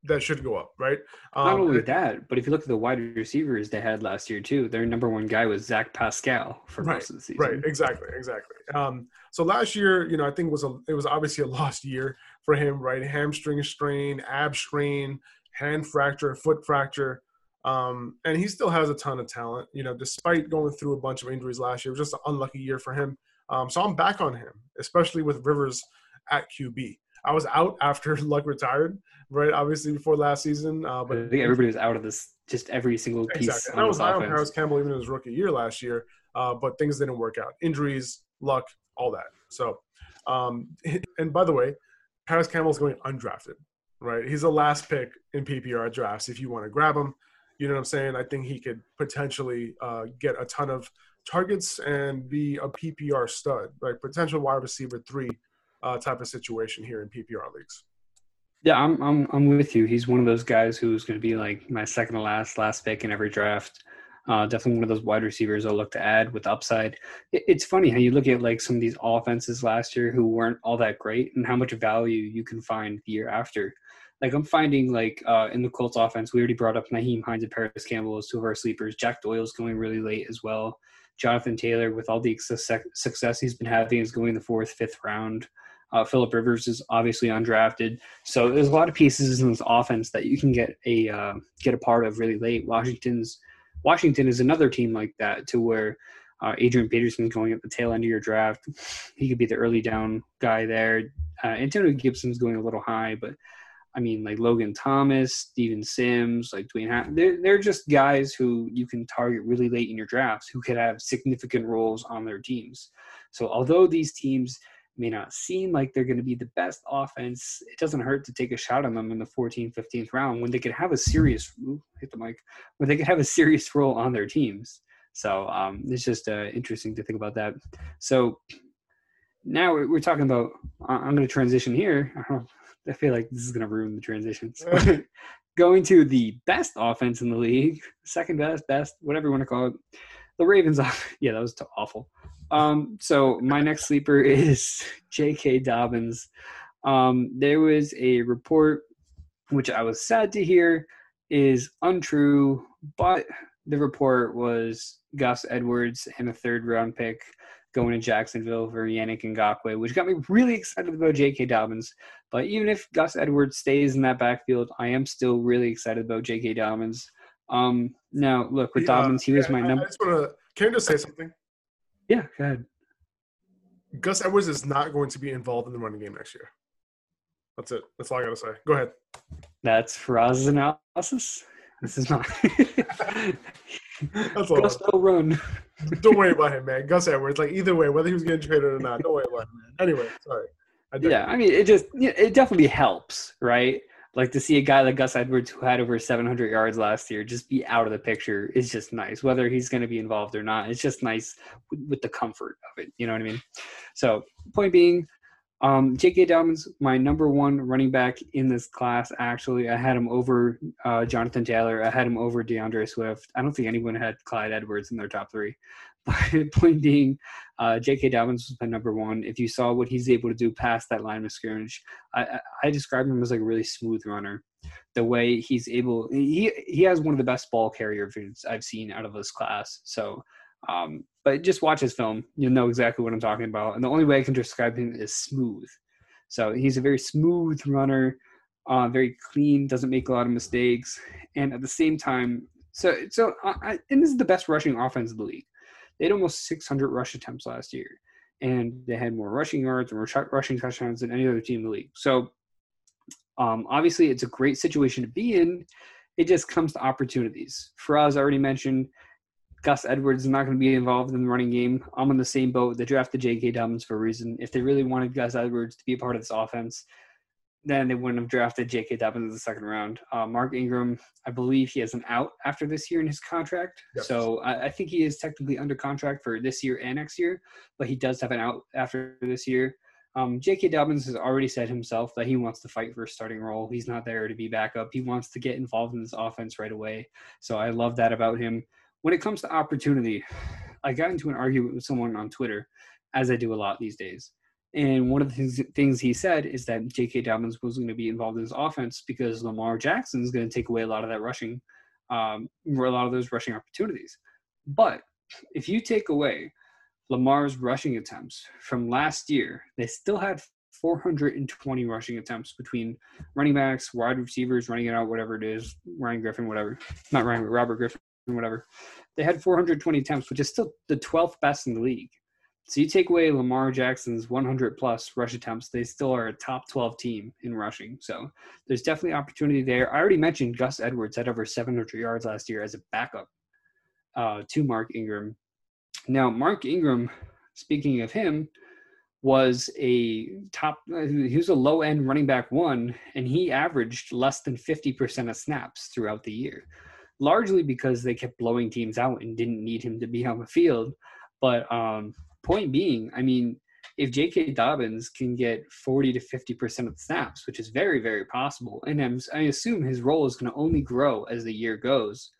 that should go up, right? Um, Not only that, but if you look at the wide receivers they had last year too, their number one guy was Zach Pascal for right, most of the season. Right, exactly, exactly. Um, so last year, you know, I think was a it was obviously a lost year for him, right? Hamstring strain, ab strain, hand fracture, foot fracture. Um, and he still has a ton of talent, you know, despite going through a bunch of injuries last year. It was just an unlucky year for him. Um, so I'm back on him, especially with Rivers at QB. I was out after Luck retired, right? Obviously before last season, uh, but I think everybody was out of this, just every single piece. Exactly. And I was high on Parris Campbell even in his rookie year last year, uh, but things didn't work out. Injuries, luck, all that. So, um, and by the way, Parris Campbell's going undrafted, right? He's the last pick in PPR drafts. If you want to grab him, you know what I'm saying? I think he could potentially uh, get a ton of targets and be a PPR stud, like potential wide receiver three uh, type of situation here in PPR leagues. Yeah, I'm I'm I'm with you. He's one of those guys who's going to be like my second to last last pick in every draft. Uh, definitely one of those wide receivers I'll look to add with upside. It, it's funny how you look at like some of these offenses last year who weren't all that great and how much value you can find the year after. Like I'm finding like uh, in the Colts offense, we already brought up Nyheim Hines and Parris Campbell as two of our sleepers. Jack Doyle's going really late as well. Jonathan Taylor, with all the success he's been having, is going the fourth, fifth round. Uh, Philip Rivers is obviously undrafted, so there's a lot of pieces in this offense that you can get a uh, get a part of really late. Washington's Washington is another team like that, to where Uh, Adrian Peterson going at the tail end of your draft. He could be the early down guy there. Uh, Antonio Gibson's going a little high, but I mean, like Logan Thomas, Steven Sims, like Dwayne. They're they're just guys who you can target really late in your drafts who could have significant roles on their teams. So although these teams may not seem like they're going to be the best offense, it doesn't hurt to take a shot on them in the 14th, 15th round when they could have a serious ooh, hit the mic when they could have a serious role on their teams. So um, it's just uh, interesting to think about that. So now we're talking about. I'm going to transition here. I feel like this is going to ruin the transitions. Going to the best offense in the league, second best, best, whatever you want to call it. The Ravens. Off- yeah, that was awful. Um, so my next sleeper is J.K. Dobbins. Um, there was a report, which I was sad to hear is untrue, but the report was Gus Edwards and a third round pick going to Jacksonville for Yannick Ngakoue, which got me really excited about J.K. Dobbins. But even if Gus Edwards stays in that backfield, I am still really excited about J.K. Dobbins. Um, now, look, with yeah, Dobbins, he was my number. I just want to, can I just say something? Yeah, go ahead. Gus Edwards is not going to be involved in the running game next year. That's it. That's all I got to say. Go ahead. That's Faraz's analysis. This is not. That's all. Gus will run. don't worry about him, man. Gus Edwards. Like either way, whether he was getting traded or not, don't worry about him. Man. Anyway, sorry. I yeah, I mean, it just it definitely helps, right? Like to see a guy like Gus Edwards who had over 700 yards last year just be out of the picture is just nice. Whether he's going to be involved or not, it's just nice with, with the comfort of it. You know what I mean? So, point being, um, J.K. Dobbins, my number one running back in this class. Actually, I had him over uh, Jonathan Taylor. I had him over DeAndre Swift. I don't think anyone had Clyde Edwards in their top three. But point being, uh, J.K. Dobbins was my number one. If you saw what he's able to do past that line of scrimmage, I, I describe him as like a really smooth runner. The way he's able, he he has one of the best ball carrier I've seen out of this class. So um, but just watch his film. You'll know exactly what I'm talking about. And the only way I can describe him is smooth. So he's a very smooth runner, uh, very clean, doesn't make a lot of mistakes. And at the same time, so so I, and this is the best rushing offense of the league. They had almost 600 rush attempts last year, and they had more rushing yards and rushing touchdowns than any other team in the league. So um, obviously, it's a great situation to be in. It just comes to opportunities. Faraz already mentioned Gus Edwards is not going to be involved in the running game. I'm on the same boat. They drafted J.K. Dobbins for a reason. If they really wanted Gus Edwards to be a part of this offense, then they wouldn't have drafted J.K. Dobbins in the second round. Uh, Mark Ingram, I believe he has an out after this year in his contract. Yep. So I, I, think he is technically under contract for this year and next year, but he does have an out after this year. Um, J.K. Dobbins has already said himself that he wants to fight for a starting role. He's not there to be backup. He wants to get involved in this offense right away. So I love that about him when it comes to opportunity, I got into an argument with someone on Twitter, as I do a lot these days. And one of the things he said is that J.K. Dobbins was going to be involved in his offense because Lamar Jackson is going to take away a lot of that rushing, um, a lot of those rushing opportunities. But if you take away Lamar's rushing attempts from last year, they still had 420 rushing attempts between running backs, wide receivers, running it out, whatever it is, Ryan Griffin, whatever. Not Ryan, Robert Griffin, whatever. They had 420 attempts, which is still the 12th best in the league. So you take away Lamar Jackson's 100 plus rush attempts, they still are a top 12 team in rushing. So there's definitely opportunity there. I already mentioned Gus Edwards had over 700 yards last year as a backup uh, to Mark Ingram. Now, Mark Ingram, speaking of him, was a top, he was a low end running back one, and he averaged less than 50% of snaps throughout the year largely because they kept blowing teams out and didn't need him to be on the field. But um, point being, I mean, if J.K. Dobbins can get 40 to 50 percent of the snaps, which is very, very possible, and I'm, i assume his role is going to only grow as the year goes,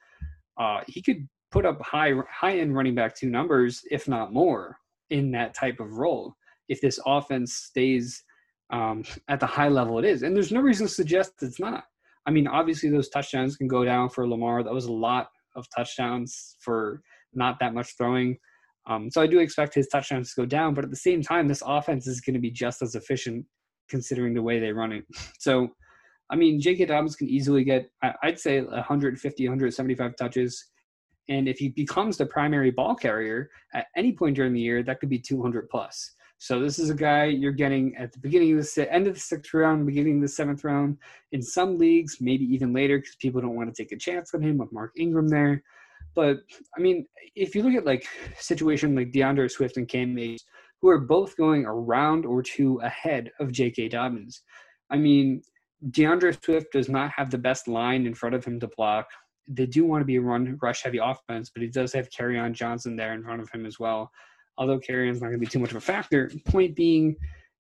uh, he could put up high high end running back two numbers, if not more, in that type of role. If this offense stays um, at the high level it is, and there's no reason to suggest it's not. I mean, obviously those touchdowns can go down for Lamar. That was a lot of touchdowns for not that much throwing. Um, so I do expect his touchdowns to go down, but at the same time, this offense is going to be just as efficient considering the way they run it. So, I mean, J.K. Dobbins can easily get, I'd say, 150, 175 touches And if he becomes the primary ball carrier at any point during the year, that could be 200 plus. So this is a guy you're getting at the beginning of the end of the sixth round, beginning of the seventh round. In some leagues, maybe even later, because people don't want to take a chance on him with Mark Ingram there. But I mean, if you look at like situation like DeAndre Swift and Cam Akers, who are both going around or two ahead of J.K. Dobbins, I mean, DeAndre Swift does not have the best line in front of him to block. They do want to be a run rush heavy offense, but he does have Kerryon Johnson there in front of him as well although Kerryon's not going to be too much of a factor. Point being,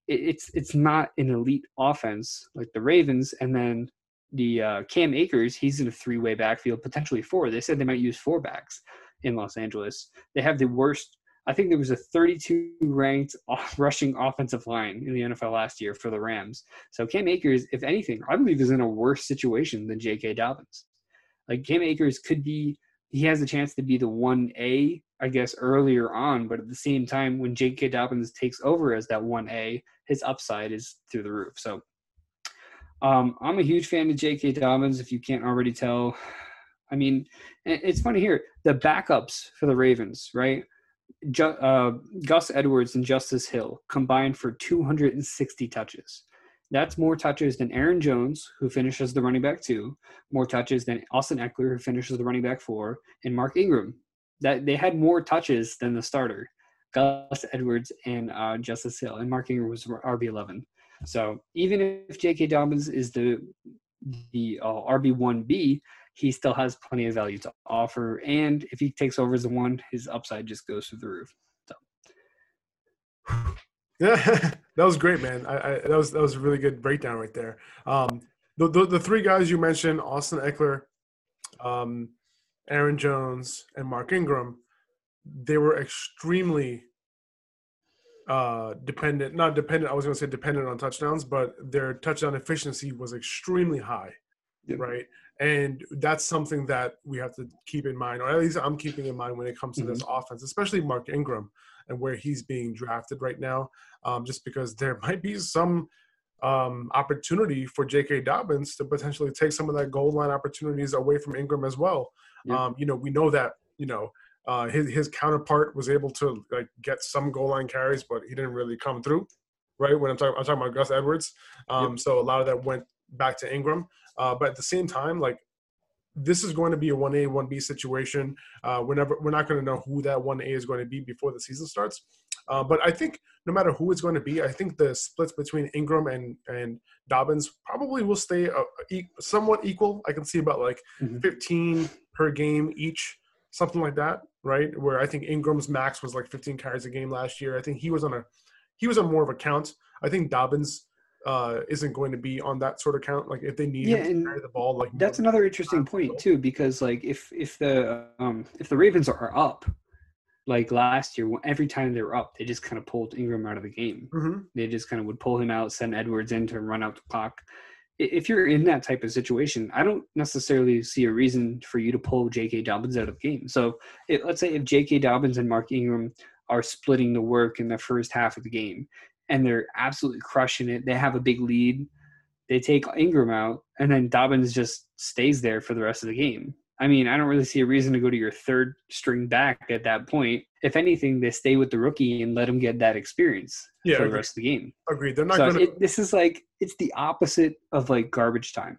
it's it's not an elite offense like the Ravens, and then the uh, Cam Akers, he's in a three-way backfield, potentially four. They said they might use four backs in Los Angeles. They have the worst. I think there was a 32 ranked rushing offensive line in the NFL last year for the Rams. So Cam Akers, if anything, I believe is in a worse situation than J.K. Dobbins. Like Cam Akers could be, he has a chance to be the one A I guess, earlier on. But at the same time, when J.K. Dobbins takes over as that 1A, his upside is through the roof. So um, I'm a huge fan of J.K. Dobbins, if you can't already tell. I mean, it's funny here the backups for the Ravens, right? Ju- uh, Gus Edwards and Justice Hill combined for 260 touches. That's more touches than Aaron Jones, who finishes the running back two, more touches than Austin Ekeler, who finishes the running back four, and Mark Ingram, that they had more touches than the starter, Gus Edwards and uh, Justice Hill, and Mark Ingram was RB eleven. So even if J.K. Dobbins is the the uh, RB one B, he still has plenty of value to offer, and if he takes over as the one, his upside just goes through the roof. So. Yeah, that was great, man. I, I, that was that was a really good breakdown right there. Um, the, the, the three guys you mentioned, Austin Ekeler, um, Aaron Jones, and Mark Ingram, they were extremely uh, dependent, not dependent, I was going to say dependent on touchdowns, but their touchdown efficiency was extremely high, yep. right? And that's something that we have to keep in mind, or at least I'm keeping in mind when it comes to mm-hmm. this offense, especially Mark Ingram and where he's being drafted right now, um, just because there might be some um, opportunity for J.K. Dobbins to potentially take some of that goal line opportunities away from Ingram as well. Um, you know, we know that you know uh, his his counterpart was able to like get some goal line carries, but he didn't really come through. Right when I'm talking, I'm talking about Gus Edwards. Um, yep. So a lot of that went back to Ingram. Uh, but at the same time, like this is going to be a 1A, 1B situation. Uh, whenever we're not going to know who that 1A is going to be before the season starts. Uh, but I think no matter who it's going to be, I think the splits between Ingram and and Dobbins probably will stay uh, e- somewhat equal. I can see about like mm-hmm. 15 per game each, something like that, right? Where I think Ingram's max was like 15 carries a game last year. I think he was on a he was on more of a count. I think Dobbins uh, isn't going to be on that sort of count. Like if they need yeah, him to carry the ball, like that's another interesting point too, because like if if the um, if the Ravens are up, like last year, every time they were up, they just kind of pulled Ingram out of the game. Mm-hmm. They just kind of would pull him out, send Edwards in to run out the clock. If you're in that type of situation, I don't necessarily see a reason for you to pull J.K. Dobbins out of the game. So it, let's say if J.K. Dobbins and Mark Ingram are splitting the work in the first half of the game, and they're absolutely crushing it, they have a big lead. They take Ingram out, and then Dobbins just stays there for the rest of the game. I mean, I don't really see a reason to go to your third string back at that point. If anything, they stay with the rookie and let him get that experience yeah, for the rest of the game. Agreed. They're not so going to. This is like it's the opposite of like garbage time.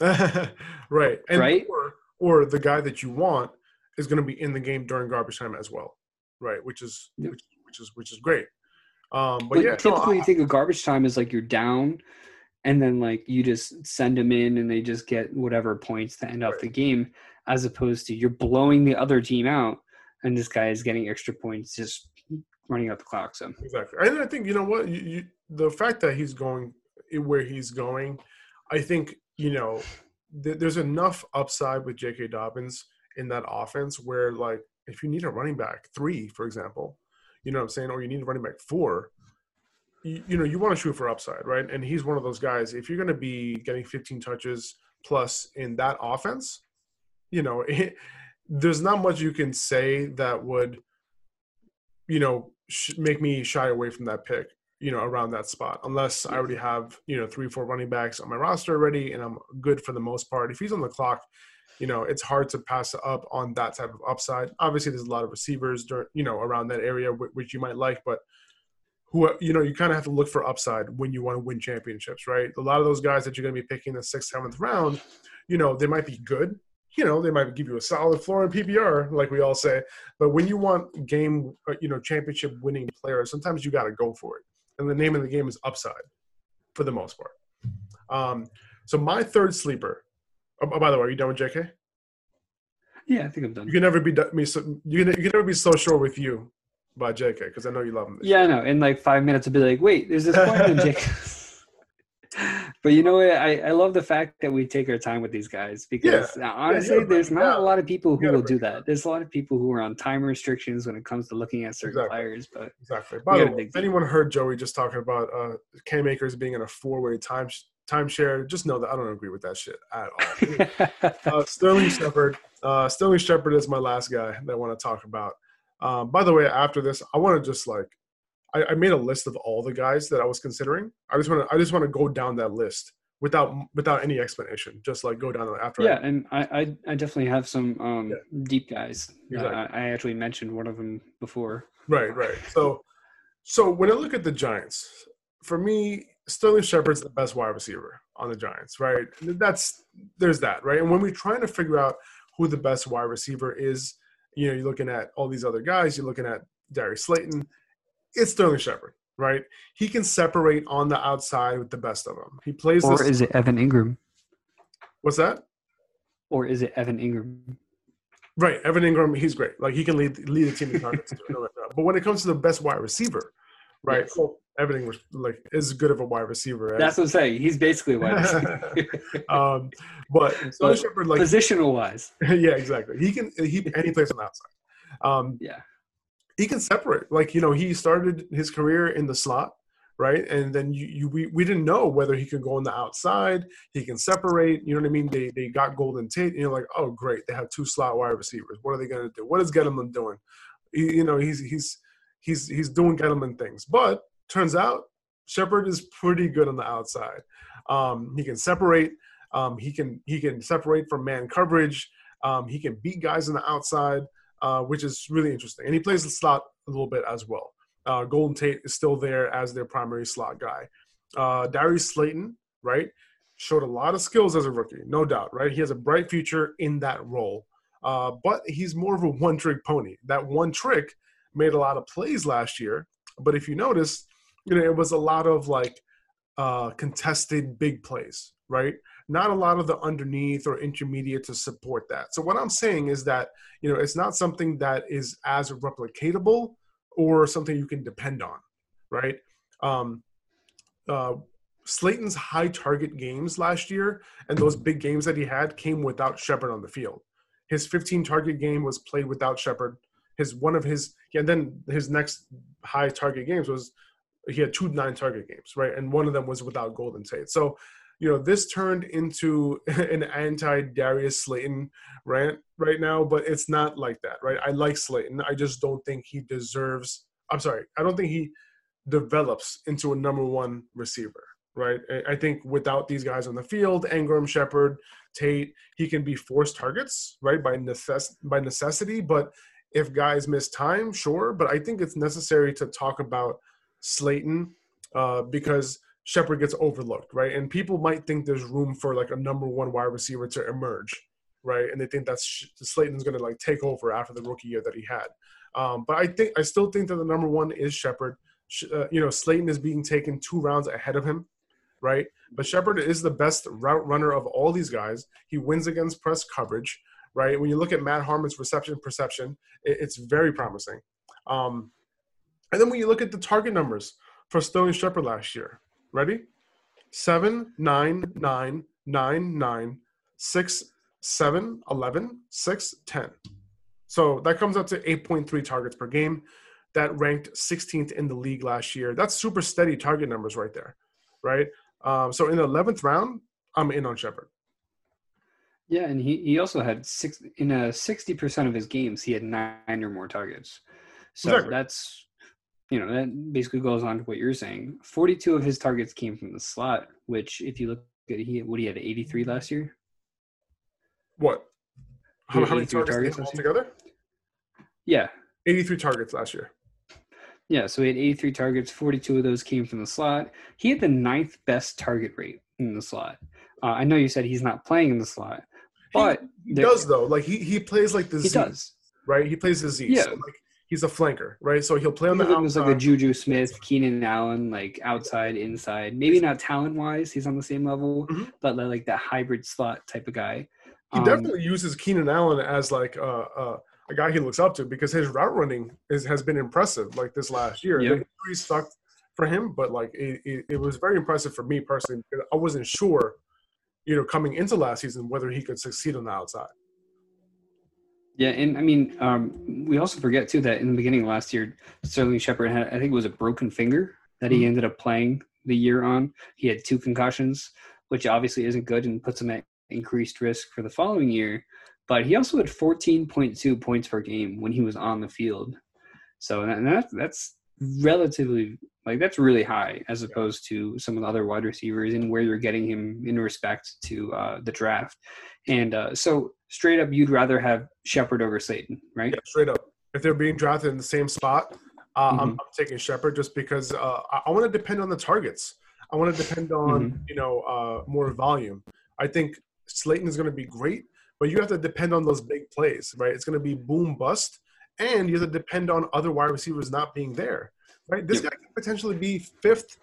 right. And right. Or, or the guy that you want is going to be in the game during garbage time as well. Right. Which is yep. which, which, is which is great. Um, but, but yeah, typically no, you think of garbage time is like you're down and then like you just send them in and they just get whatever points to end right. the game as opposed to you're blowing the other team out and this guy is getting extra points just running out the clock so exactly and i think you know what you, you, the fact that he's going where he's going i think you know th- there's enough upside with jk dobbins in that offense where like if you need a running back three for example you know what i'm saying or you need a running back four you, you know you want to shoot for upside, right? And he's one of those guys. If you're going to be getting 15 touches plus in that offense, you know, it, there's not much you can say that would, you know, sh- make me shy away from that pick. You know, around that spot, unless I already have you know three, four running backs on my roster already, and I'm good for the most part. If he's on the clock, you know, it's hard to pass up on that type of upside. Obviously, there's a lot of receivers, you know, around that area which you might like, but who you know you kind of have to look for upside when you want to win championships, right? A lot of those guys that you're going to be picking the sixth, seventh round, you know, they might be good. You know, they might give you a solid floor in PPR, like we all say. But when you want game, uh, you know, championship winning players, sometimes you got to go for it. And the name of the game is upside, for the most part. Um, so my third sleeper. Oh, oh by the way, are you done with JK? Yeah, I think I'm done. You can never be me. So you can, you can never be so sure with you by JK because I know you love him. Yeah, I know. In like five minutes, I'll be like, wait, there's this point in JK. but you know what? I, I love the fact that we take our time with these guys because yeah. honestly, yeah, there's not a lot of people who will do that. There's a lot of people who are on time restrictions when it comes to looking at certain exactly. players. But exactly. By the way, if anyone heard Joey just talking about uh, Cam Akers being in a four-way time timeshare, just know that I don't agree with that shit at all. uh, Sterling Shepard. Uh, Sterling Shepard is my last guy that I want to talk about. Um, by the way, after this, I want to just like I, I, made a list of all the guys that I was considering. I just want to I just want to go down that list without without any explanation. Just like go down after. Yeah, I, and I, I, I definitely have some um, yeah. deep guys. Exactly. Uh, I actually mentioned one of them before. Right, right. So so when I look at the Giants, for me, Sterling Shepard's the best wide receiver on the Giants, right? That's there's that, right? And when we're trying to figure out who the best wide receiver is, you know, you're looking at all these other guys. You're looking at Darius Slayton. It's Sterling Shepard, right? He can separate on the outside with the best of them. He plays. Or is it Evan Engram? What's that? Or is it Evan Engram? Right, Evan Engram. He's great. Like he can lead lead a team in targets. but when it comes to the best wide receiver, right? Yes. Well, everything was like as good of a wide receiver. As, That's what I'm saying. He's basically wide receiver. um, but so Shepard, like positional wise, yeah, exactly. He can he and he plays on the outside. Um, yeah, he can separate. Like you know, he started his career in the slot, right? And then you, you we, we didn't know whether he could go on the outside. He can separate. You know what I mean? They they got Golden Tate, and you're like, oh great, they have two slot wide receivers. What are they going to do? What is Gettleman doing? You know, he's he's he's he's doing Gettleman things, but turns out Shepard is pretty good on the outside. Um, he can separate. Um, he can he can separate from man coverage. Um, he can beat guys on the outside, uh, which is really interesting. And he plays the slot a little bit as well. Uh, Golden Tate is still there as their primary slot guy. Uh, Darius Slayton, right, showed a lot of skills as a rookie, no doubt, right? He has a bright future in that role. Uh, but he's more of a one-trick pony. That one trick made a lot of plays last year. But if you notice, you know, it was a lot of like uh, contested big plays, right? Not a lot of the underneath or intermediate to support that. So what I'm saying is that you know it's not something that is as replicatable or something you can depend on, right? Um, uh, Slayton's high target games last year and those big games that he had came without Shepard on the field. His 15 target game was played without Shepard. His one of his and then his next high target games was he had two nine target games, right? And one of them was without Golden Tate. So, you know, this turned into an anti Darius Slayton rant right now, but it's not like that, right? I like Slayton. I just don't think he deserves, I'm sorry, I don't think he develops into a number one receiver, right? I think without these guys on the field, Engram, Shepard, Tate, he can be forced targets, right, by necess- by necessity. But if guys miss time, sure. But I think it's necessary to talk about Slayton uh, because Shepard gets overlooked, right? And people might think there's room for like a number one wide receiver to emerge, right? And they think that's Slayton's going to like take over after the rookie year that he had. Um, but I think I still think that the number one is Shepard. Uh, you know, Slayton is being taken two rounds ahead of him, right? But Shepard is the best route runner of all these guys. He wins against press coverage, right? When you look at Matt Harmon's reception perception, it, it's very promising. Um, and then when you look at the target numbers for Sterling Shepard last year, ready? Seven, nine, nine, nine, nine, six, seven, 11, 6, 10. So that comes up to 8.3 targets per game. That ranked 16th in the league last year. That's super steady target numbers right there, right? Um, so in the 11th round, I'm in on Shepard. Yeah, and he, he also had six in a 60% of his games, he had nine or more targets. So exactly. that's you know, that basically goes on to what you're saying. 42 of his targets came from the slot, which if you look at he what he had 83 last year. What? How, how many targets, targets altogether? Yeah. 83 targets last year. Yeah, so he had 83 targets. 42 of those came from the slot. He had the ninth best target rate in the slot. Uh, I know you said he's not playing in the slot, but he, he does though. Like he he plays like the he Z, does right. He plays the Z. Yeah. So like he's a flanker, right? So he'll play on the outside. was like a Juju Smith, Keenan Allen, like outside, inside. Maybe not talent wise, he's on the same level, mm-hmm. but like that hybrid slot type of guy. He um, definitely uses Keenan Allen as like a, a, a, guy he looks up to because his route running is, has been impressive. Like this last year, yep. the sucked for him, but like it, it, it was very impressive for me personally. I wasn't sure, you know, coming into last season whether he could succeed on the outside. Yeah, and I mean, um, we also forget too that in the beginning of last year, Sterling Shepard had, I think it was a broken finger that he mm-hmm. ended up playing the year on. He had two concussions, which obviously isn't good and puts him at increased risk for the following year. But he also had 14.2 points per game when he was on the field. So and that, that's relatively like that's really high as opposed to some of the other wide receivers and where you're getting him in respect to uh, the draft. And uh, so straight up, you'd rather have Shepard over Slayton, right? Yeah, straight up. If they're being drafted in the same spot, uh, mm-hmm. I'm, I'm, taking Shepard just because uh, I, I want to depend on the targets. I want to depend on mm-hmm. you know uh, more volume. I think Slayton is going to be great, but you have to depend on those big plays, right? It's going to be boom bust, and you have to depend on other wide receivers not being there, right? This yep. guy could potentially be fifth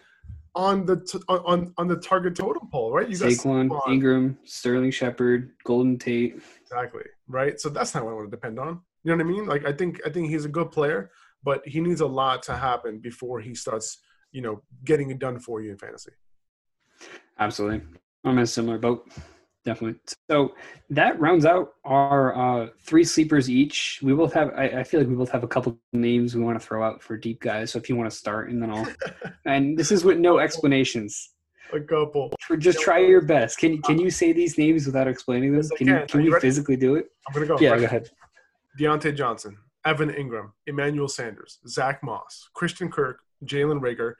on the t- on on the target totem pole, right? You got Saquon, Saquon, Engram, Sterling Shepard, Golden Tate. Exactly, right? So that's not what I want to depend on. You know what I mean? Like I think I think he's a good player, but he needs a lot to happen before he starts, you know, getting it done for you in fantasy. Absolutely, I'm in a similar boat definitely. So that rounds out our uh, three sleepers each. We both have. I, I, feel like we both have a couple names we want to throw out for deep guys. So if you want to start, and then I'll. and this is with no explanations. A couple. Just try your best. Can can you say these names without explaining them? Can, can, can we ready? physically do it? I'm gonna go. Yeah, go ahead. Diontae Johnson, Evan Engram, Emmanuel Sanders, Zach Moss, Christian Kirk, Jalen Reagor,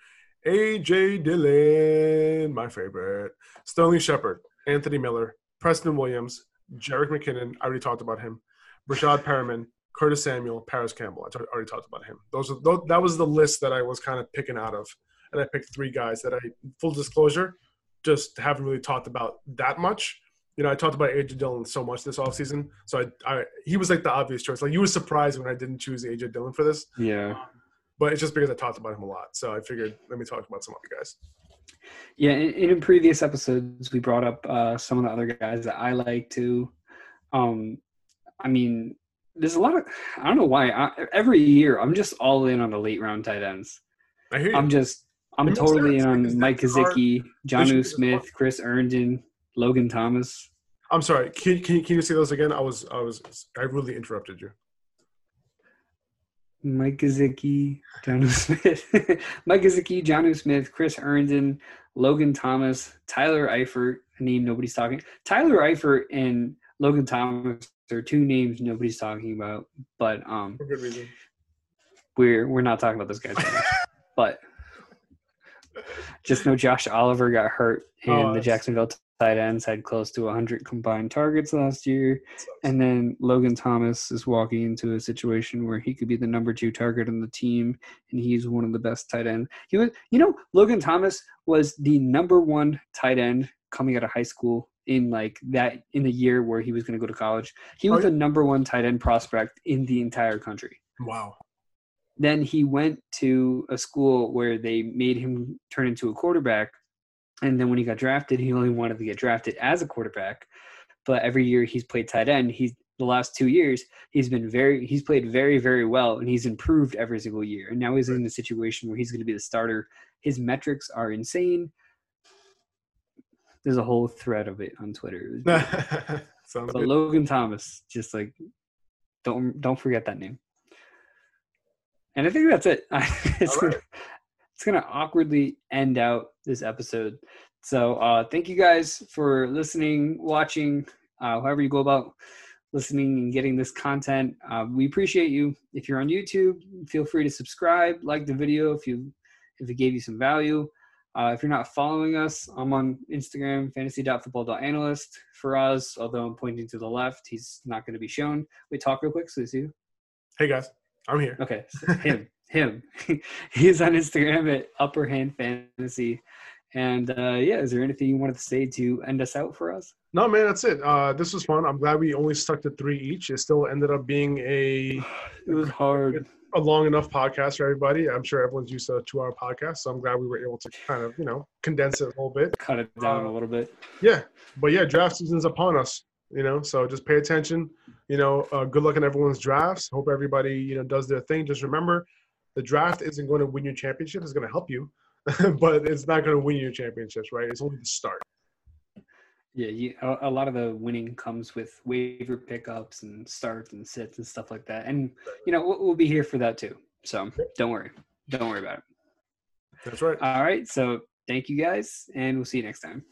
AJ Dillon, my favorite, Sterling Shepard, Anthony Miller, Preston Williams, Jerick McKinnon. I already talked about him. Breshad Perriman, Curtis Samuel, Parris Campbell. I already talked about him. Those, are, those that was the list that I was kind of picking out of, and I picked three guys that I, full disclosure, just haven't really talked about that much. You know, I talked about AJ Dillon so much this offseason, so I, I he was like the obvious choice. Like you were surprised when I didn't choose AJ Dillon for this. Yeah. Um, but it's just because I talked about him a lot, so I figured let me talk about some other guys. Yeah, in, in previous episodes, we brought up uh, some of the other guys that I like too. Um, I mean, there's a lot of I don't know why I, every year I'm just all in on the late round tight ends. I hear you. I'm just I'm totally in on Mike Gesicki, Jonnu Smith, Chris Herndon, Logan Thomas. I'm sorry. Can, can, can you say those again? I was I was I really interrupted you. Mike Gesicki, Jonnu Smith, Mike Gesicki, Jonnu Smith, Chris Herndon, Logan Thomas, Tyler Eifert, a name nobody's talking. Tyler Eifert and Logan Thomas are two names nobody's talking about, but um, for good reason. We're we're not talking about those guys, but just know Josh Oliver got hurt, in oh, the Jacksonville tight ends had close to 100 combined targets last year. And then Logan Thomas is walking into a situation where he could be the number two target on the team, and he's one of the best tight end. He was, you know, Logan Thomas was the number one tight end coming out of high school in like that in the year where he was going to go to college. He was the number one tight end prospect in the entire country. Wow. Then he went to a school where they made him turn into a quarterback and then when he got drafted, he only wanted to get drafted as a quarterback. But every year he's played tight end. He's the last two years he's been very he's played very very well and he's improved every single year. And now he's in a situation where he's going to be the starter. His metrics are insane. There's a whole thread of it on Twitter. but good. Logan Thomas, just like don't don't forget that name. And I think that's it. it's, right. It's gonna awkwardly end out this episode. So uh, thank you guys for listening, watching, uh, however you go about listening and getting this content. Uh, we appreciate you. If you're on YouTube, feel free to subscribe, like the video if you if it gave you some value. Uh, if you're not following us, I'm on Instagram, fantasy.football.analyst. Faraz, although I'm pointing to the left, he's not going to be shown. We talk real quick, so see you. Hey guys, I'm here. Okay, so him, him. he's on Instagram at Upper Hand Fantasy. And uh, yeah, is there anything you wanted to say to end us out for us? No, man, that's it. Uh, this was fun. I'm glad we only stuck to three each. It still ended up being a. It was hard a long enough podcast for everybody. I'm sure everyone's used to a two hour podcast, so I'm glad we were able to kind of, you know, condense it a little bit. Cut it down uh, a little bit. Yeah. But yeah, draft season's upon us, you know, so just pay attention. You know, uh, good luck in everyone's drafts. Hope everybody, you know, does their thing. Just remember the draft isn't going to win your championship, it's going to help you, but it's not going to win your championships, right? It's only the start. Yeah, you, a, a, lot of the winning comes with waiver pickups and starts and sits and stuff like that. And you know we'll, we'll be here for that too. So don't worry, don't worry about it. That's right. All right. So thank you guys, and we'll see you next time.